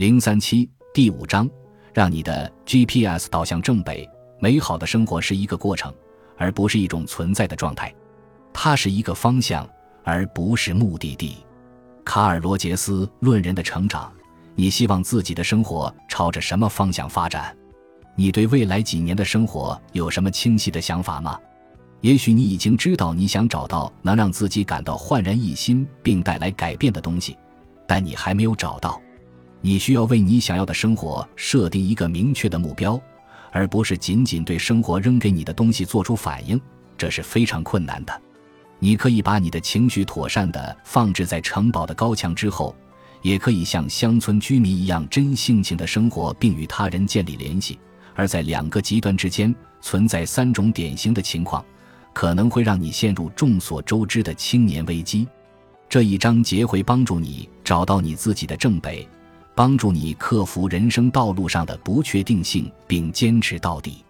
零三七第五章，让你的 GPS 导向正北。美好的生活是一个过程，而不是一种存在的状态。它是一个方向，而不是目的地。卡尔·罗杰斯《论人的成长》。你希望自己的生活朝着什么方向发展？你对未来几年的生活有什么清晰的想法吗？也许你已经知道你想找到能让自己感到焕然一新并带来改变的东西，但你还没有找到。你需要为你想要的生活设定一个明确的目标，而不是仅仅对生活扔给你的东西做出反应，这是非常困难的。你可以把你的情绪妥善地放置在城堡的高墙之后。也可以像乡村居民一样真性情的生活，并与他人建立联系。而在两个极端之间存在三种典型的情况，可能会让你陷入众所周知的青年危机。这一章节会帮助你找到你自己的正北，帮助你克服人生道路上的不确定性，并坚持到底。